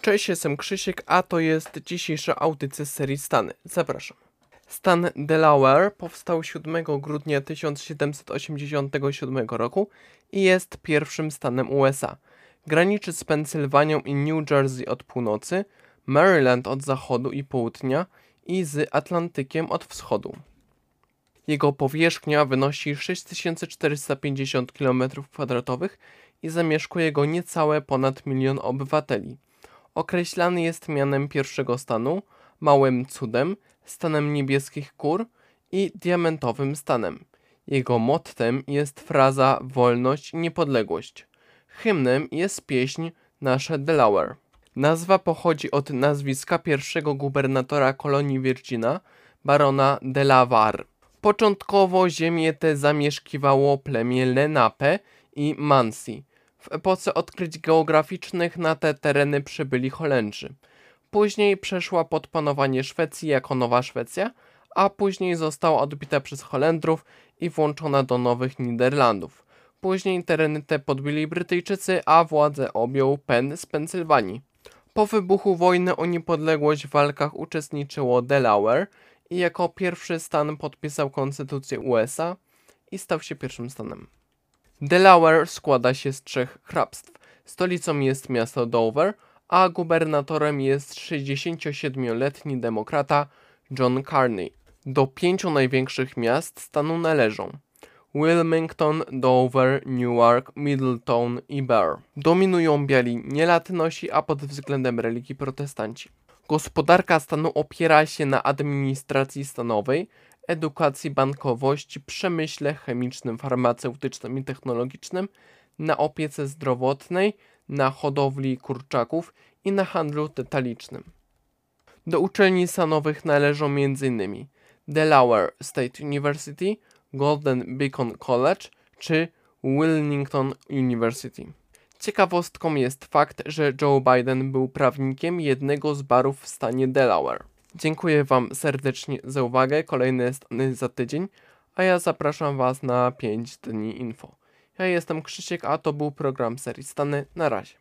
Cześć, jestem Krzysiek, a to jest dzisiejsza audycja z serii Stany. Zapraszam. Stan Delaware powstał 7 grudnia 1787 roku i jest pierwszym stanem USA. Graniczy z Pensylwanią i New Jersey od północy, Maryland od zachodu i południa i z Atlantykiem od wschodu. Jego powierzchnia wynosi 6450 km2 i zamieszkuje go niecałe ponad milion obywateli. Określany jest mianem pierwszego stanu, małym cudem, stanem niebieskich kur i diamentowym stanem. Jego mottem jest fraza wolność i niepodległość. Hymnem jest pieśń Nasze Delaware. Nazwa pochodzi od nazwiska pierwszego gubernatora kolonii Virginia, barona Delaware. Początkowo ziemię tę zamieszkiwało plemię Lenape i Mansi. W epoce odkryć geograficznych na te tereny przybyli Holendrzy. Później przeszła pod panowanie Szwecji jako Nowa Szwecja, a później została odbita przez Holendrów i włączona do Nowych Niderlandów. Później tereny te podbili Brytyjczycy, a władzę objął Penn z Pensylwanii. Po wybuchu wojny o niepodległość w walkach uczestniczyło Delaware i jako pierwszy stan podpisał konstytucję USA i stał się pierwszym stanem. Delaware składa się z trzech hrabstw. Stolicą jest miasto Dover, a gubernatorem jest 67-letni demokrata John Carney. Do pięciu największych miast stanu należą Wilmington, Dover, Newark, Middletown i Barr. Dominują biali nielatynosi, a pod względem religii protestanci. Gospodarka stanu opiera się na administracji stanowej, edukacji, bankowości, przemyśle chemicznym, farmaceutycznym i technologicznym, na opiece zdrowotnej, na hodowli kurczaków i na handlu detalicznym. Do uczelni stanowych należą m.in. Delaware State University, Golden Beacon College czy Wilmington University. Ciekawostką jest fakt, że Joe Biden był prawnikiem jednego z barów w stanie Delaware. Dziękuję Wam serdecznie za uwagę. Kolejny stany za tydzień, a ja zapraszam Was na 5 dni info. Ja jestem Krzysiek, a to był program serii Stany. Na razie.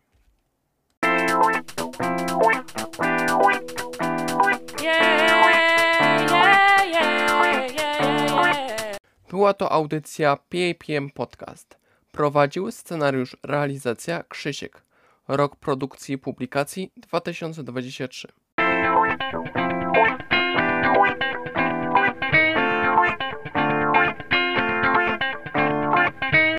Była to audycja PAPM Podcast. Prowadził scenariusz realizacja Krzysiek. Rok produkcji i publikacji 2023.